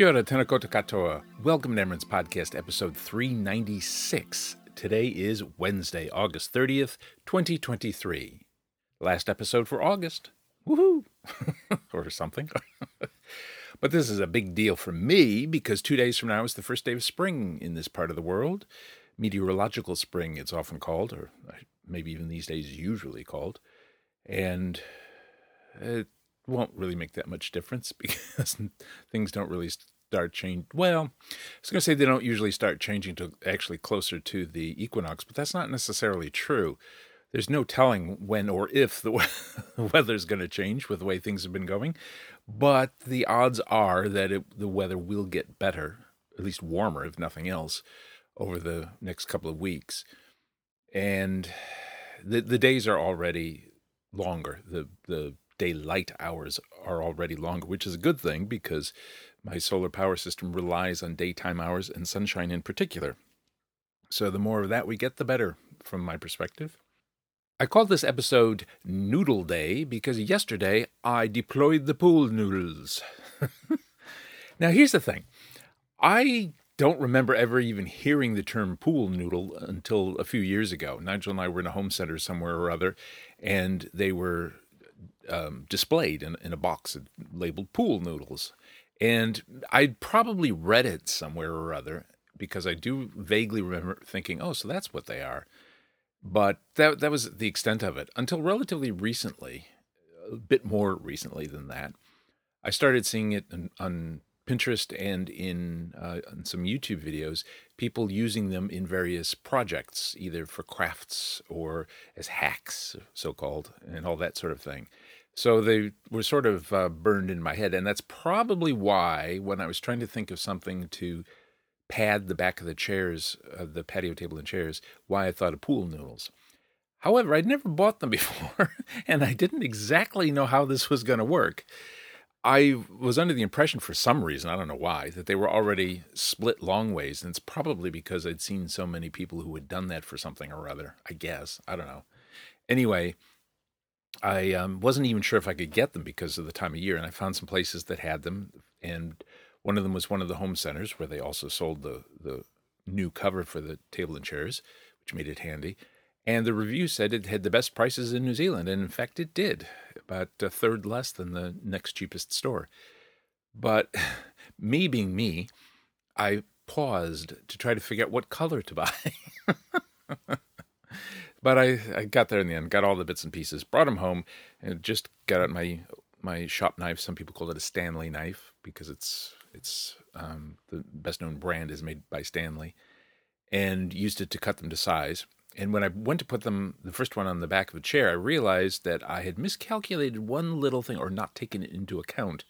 Kia ora, tēnā koutou katoa. Welcome to AmeriNZ Podcast, episode 396. Today is Wednesday, August 30th, 2023. Last episode for August. Woohoo! or something. but this is a big deal for me because two days from now is the first day of spring in this part of the world. Meteorological spring, it's often called, or maybe even these days usually called. And it won't really make that much difference because things don't really start change. Well, I was going to say they don't usually start changing to actually closer to the equinox, but that's not necessarily true. There's no telling when or if the weather's going to change with the way things have been going, but the odds are that it, the weather will get better, at least warmer, if nothing else, over the next couple of weeks. And the the days are already longer. The the daylight hours are already longer, which is a good thing because my solar power system relies on daytime hours and sunshine in particular. So the more of that we get, the better, from my perspective. I called this episode Noodle Day because yesterday I deployed the pool noodles. now, here's the thing I don't remember ever even hearing the term pool noodle until a few years ago. Nigel and I were in a home center somewhere or other, and they were um, displayed in, in a box labeled pool noodles. And I'd probably read it somewhere or other because I do vaguely remember thinking, oh, so that's what they are. But that, that was the extent of it until relatively recently, a bit more recently than that. I started seeing it on, on Pinterest and in, uh, in some YouTube videos, people using them in various projects, either for crafts or as hacks, so called, and all that sort of thing. So they were sort of uh, burned in my head. And that's probably why, when I was trying to think of something to pad the back of the chairs, uh, the patio table and chairs, why I thought of pool noodles. However, I'd never bought them before, and I didn't exactly know how this was going to work. I was under the impression, for some reason, I don't know why, that they were already split long ways. And it's probably because I'd seen so many people who had done that for something or other, I guess. I don't know. Anyway, I um, wasn't even sure if I could get them because of the time of year, and I found some places that had them, and one of them was one of the home centers where they also sold the the new cover for the table and chairs, which made it handy. And the review said it had the best prices in New Zealand, and in fact, it did, about a third less than the next cheapest store. But me being me, I paused to try to figure out what color to buy. But I, I got there in the end, got all the bits and pieces, brought them home, and just got out my my shop knife. Some people call it a Stanley knife because it's it's um, the best known brand is made by Stanley, and used it to cut them to size. And when I went to put them, the first one on the back of the chair, I realized that I had miscalculated one little thing, or not taken into account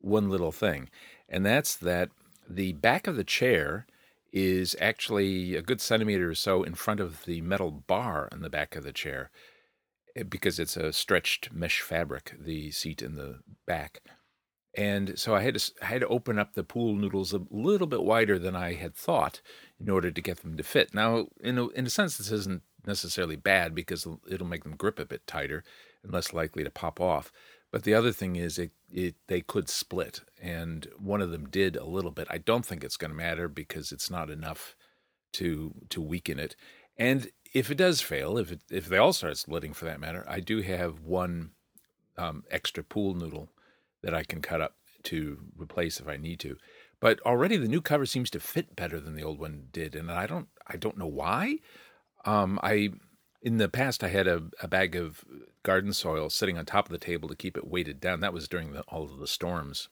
one little thing, and that's that the back of the chair is actually a good centimeter or so in front of the metal bar on the back of the chair eh, because it's a stretched mesh fabric, the seat in the back. And so I had to I had to open up the pool noodles a little bit wider than I had thought in order to get them to fit. Now, in a, in a sense, this isn't necessarily bad because it'll make them grip a bit tighter and less likely to pop off. But the other thing is, it, it they could split, and one of them did a little bit. I don't think it's going to matter because it's not enough to to weaken it. And if it does fail, if it, if they all start splitting for that matter, I do have one um, extra pool noodle that I can cut up to replace if I need to. But already the new cover seems to fit better than the old one did, and I don't I don't know why. Um, I in the past I had a, a bag of garden soil sitting on top of the table to keep it weighted down. That was during the, all of the storms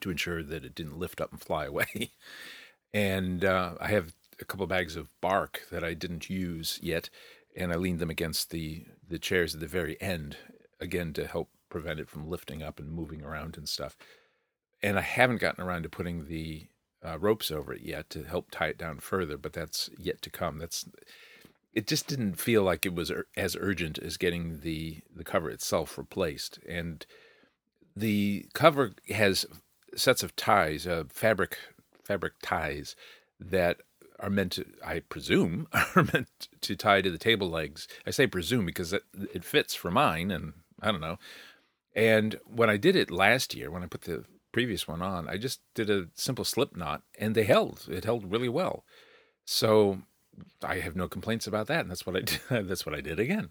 to ensure that it didn't lift up and fly away. and uh, I have a couple of bags of bark that I didn't use yet, and I leaned them against the the chairs at the very end again to help prevent it from lifting up and moving around and stuff. And I haven't gotten around to putting the uh, ropes over it yet to help tie it down further, but that's yet to come. That's it just didn't feel like it was as urgent as getting the the cover itself replaced. And the cover has sets of ties, uh, fabric fabric ties that are meant to, I presume, are meant to tie to the table legs. I say presume because it, it fits for mine, and I don't know. And when I did it last year, when I put the previous one on, I just did a simple slip knot and they held. It held really well. So I have no complaints about that. And that's what I did. that's what I did again.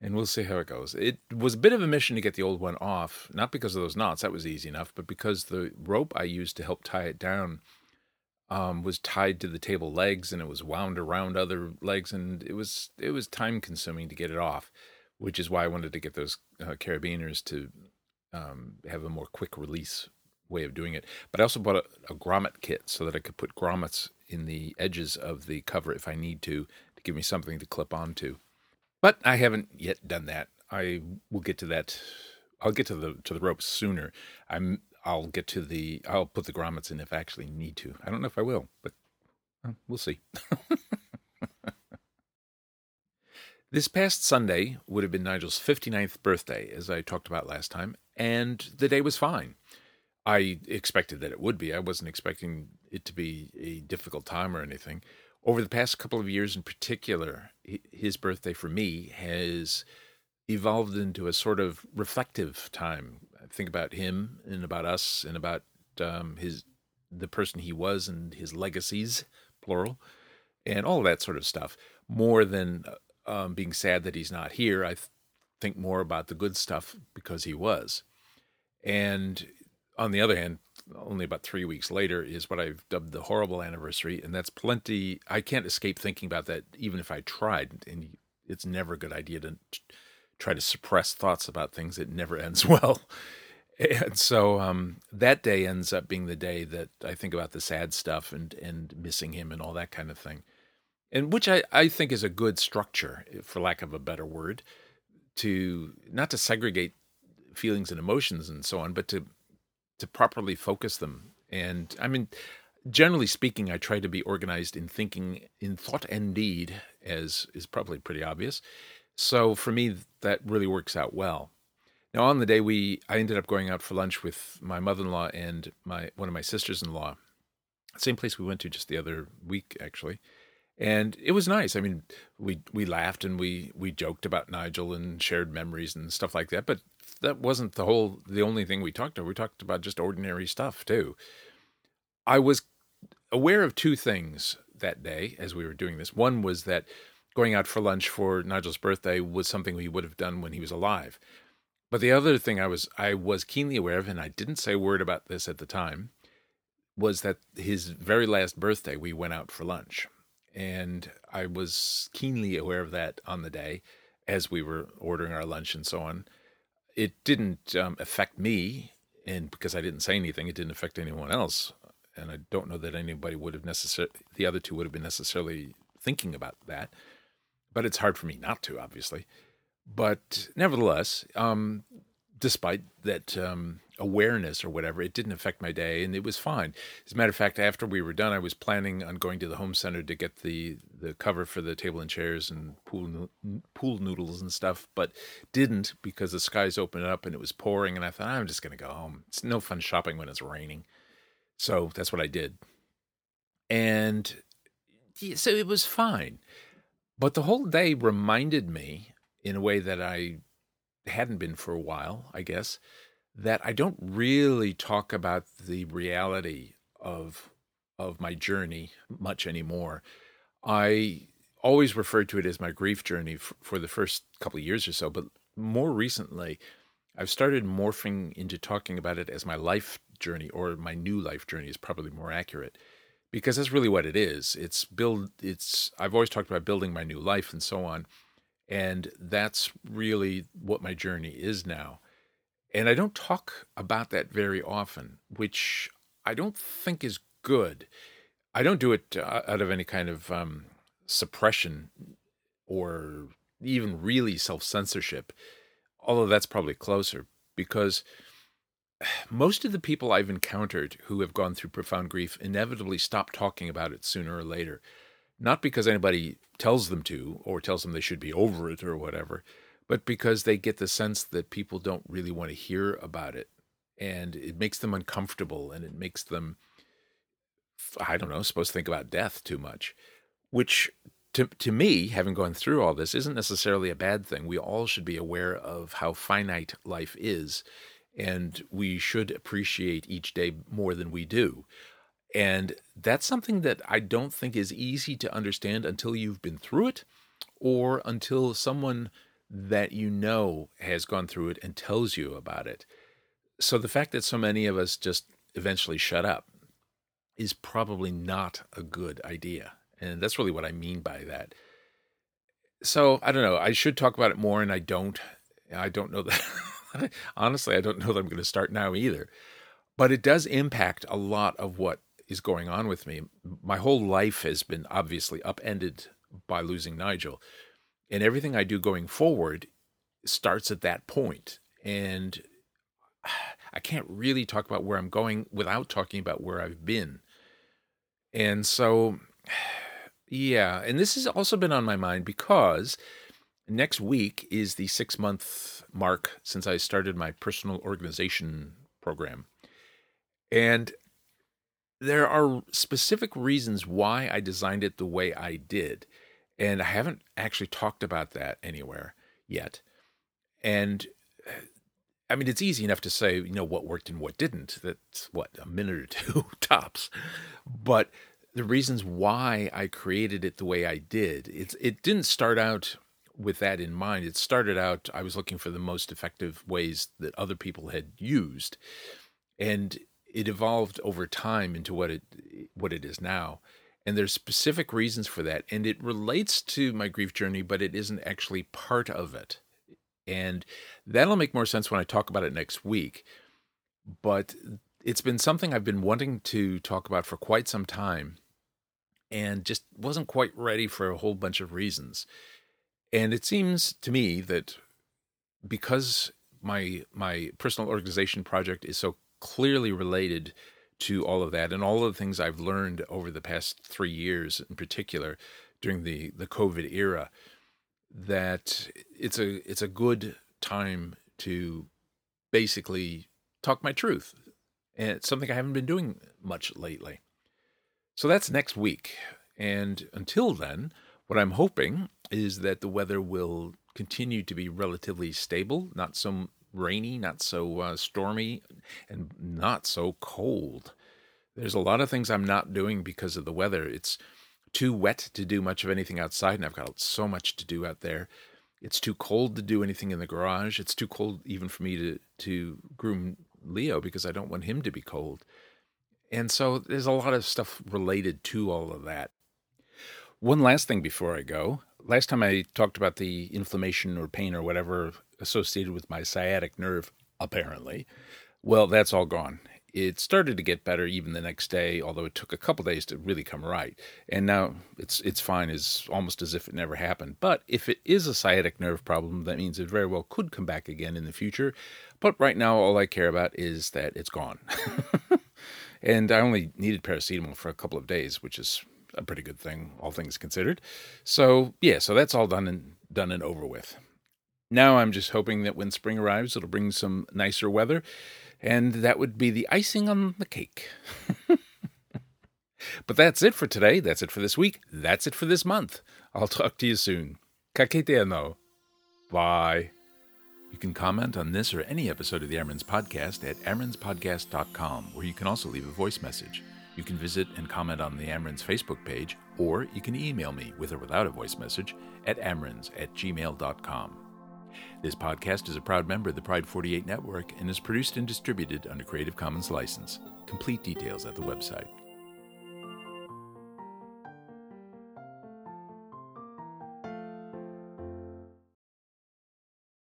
And we'll see how it goes. It was a bit of a mission to get the old one off, not because of those knots, that was easy enough, but because the rope I used to help tie it down um, was tied to the table legs and it was wound around other legs and it was it was time consuming to get it off, which is why I wanted to get those uh, carabiners to um, have a more quick release way of doing it. But I also bought a, a, grommet kit so that I could put grommets in the edges of the cover if I need to to give me something to clip onto. But I haven't yet done that. I will get to that. I'll get to the to the ropes sooner. I'm. I'll get to the. I'll put the grommets in if I actually need to. I don't know if I will, but well, we'll see. This past Sunday would have been Nigel's 59th birthday, as I talked about last time, and the day was fine. I expected that it would be. I wasn't expecting it to be a difficult time or anything. Over the past couple of years in particular, his birthday for me has evolved into a sort of reflective time. I think about him and about us and about um, his the person he was and his legacies, plural, and all that sort of stuff, more than um, being sad that he's not here. I th- think more about the good stuff because he was. And on the other hand, only about three weeks later is what I've dubbed the horrible anniversary, and that's plenty. I can't escape thinking about that, even if I tried. And it's never a good idea to try to suppress thoughts about things. It never ends well. And so um, that day ends up being the day that I think about the sad stuff and and missing him and all that kind of thing and which I, I think is a good structure, for lack of a better word, to not to segregate feelings and emotions and so on, but to to properly focus them. And I mean, generally speaking, I try to be organized in thinking, in thought and deed, as is probably pretty obvious. So for me, that really works out well. Now, on the day we, I ended up going out for lunch with my mother-in-law and my one of my sisters-in-law, same place we went to just the other week, actually and it was nice. I mean, we we laughed and we we joked about Nigel and shared memories and stuff like that. But that wasn't the whole the only thing we talked about. We talked about just ordinary stuff too. I was aware of two things that day as we were doing this. One was that going out for lunch for Nigel's birthday was something we would have done when he was alive. But the other thing I was I was keenly aware of, and I didn't say a word about this at the time, was that his very last birthday we went out for lunch and I was keenly aware of that on the day as we were ordering our lunch and so on. It didn't um, affect me, and because I didn't say anything, it didn't affect anyone else. And I don't know that anybody would have necessarily, the other two would have been necessarily thinking about that. But it's hard for me not to, obviously. But nevertheless, um, despite that um, awareness or whatever, it didn't affect my day, and it was fine. As a matter of fact, after we were done, I was planning on going to the home center to get the the cover for the table and chairs and pool pool noodles and stuff, but didn't because the skies opened up and it was pouring, and I thought I'm just going to go home. It's no fun shopping when it's raining, so that's what I did, and so it was fine. But the whole day reminded me in a way that I hadn't been for a while, I guess, that I don't really talk about the reality of of my journey much anymore. I always referred to it as my grief journey f- for the first couple of years or so, but more recently, I've started morphing into talking about it as my life journey or my new life journey is probably more accurate because that's really what it is. It's build it's I've always talked about building my new life and so on. And that's really what my journey is now. And I don't talk about that very often, which I don't think is good. I don't do it uh, out of any kind of um, suppression or even really self censorship, although that's probably closer, because most of the people I've encountered who have gone through profound grief inevitably stop talking about it sooner or later not because anybody tells them to or tells them they should be over it or whatever, but because they get the sense that people don't really want to hear about it. And it makes them uncomfortable and it makes them, I don't know, supposed to think about death too much, which to, to me, having gone through all this, isn't necessarily a bad thing. We all should be aware of how finite life is and we should appreciate each day more than we do. And that's something that I don't think is easy to understand until you've been through it or until someone that you know has gone through it and tells you about it. So the fact that so many of us just eventually shut up is probably not a good idea. And that's really what I mean by that. So I don't know. I should talk about it more, and I don't. I don't know that. Honestly, I don't know that I'm going to start now either. But it does impact a lot of what is going on with me. My whole life has been obviously upended by losing Nigel. And everything I do going forward starts at that point. And I can't really talk about where I'm going without talking about where I've been. And so, yeah, and this has also been on my mind because next week is the six month mark since I started my personal organization program. And there are specific reasons why I designed it the way I did. And I haven't actually talked about that anywhere yet. And uh, I mean, it's easy enough to say, you know, what worked and what didn't. That's what, a minute or two tops. But the reasons why I created it the way I did, it, it didn't start out with that in mind. It started out, I was looking for the most effective ways that other people had used. And it evolved over time into what it what it is now and there's specific reasons for that and it relates to my grief journey but it isn't actually part of it. And that'll make more sense when i talk about it next week but it's been something i've been wanting to talk about for quite some time and just wasn't quite ready for a whole bunch of reasons. And it seems to me that because my my personal organization project is so clearly related to all of that. And all of the things I've learned over the past three years, in particular during the the COVID era, that it's a it's a good time to basically talk my truth, and it's something I haven't been doing much lately. So that's next week, and until then, what I'm hoping is that the weather will continue to be relatively stable, not so rainy, not so uh, stormy, and not so cold. There's a lot of things I'm not doing because of the weather. It's too wet to do much of anything outside, and I've got so much to do out there. It's too cold to do anything in the garage. It's too cold even for me to to groom Leo because I don't want him to be cold. And so there's a lot of stuff related to all of that. One last thing before I go. Last time I talked about the inflammation or pain or whatever associated with my sciatic nerve, apparently. Well, that's all gone. It started to get better even the next day, although it took a couple days to really come right. And now it's it's fine, is almost as if it never happened. But if it is a sciatic nerve problem, that means it very well could come back again in the future. But right now, all I care about is that it's gone. and I only needed paracetamol for a couple of days, which is a pretty good thing, all things considered. So yeah, so that's all done and done and over with. Now I'm just hoping that when spring arrives, it'll bring some nicer weather, and that would be the icing on the cake. but that's it for today. That's it for this week. That's it for this month. I'll talk to you soon. Ka kite anō. Bye. You can comment on this or any episode of the AmeriNZ Podcast at amerinzpodcast.com, where you can also leave a voice message. You can visit and comment on the AmeriNZ Facebook page, or you can email me with or without a voice message at amerinz at gmail.com. This podcast is a proud member of the Pride 48 network and is produced and distributed under Creative Commons license. Complete details at the website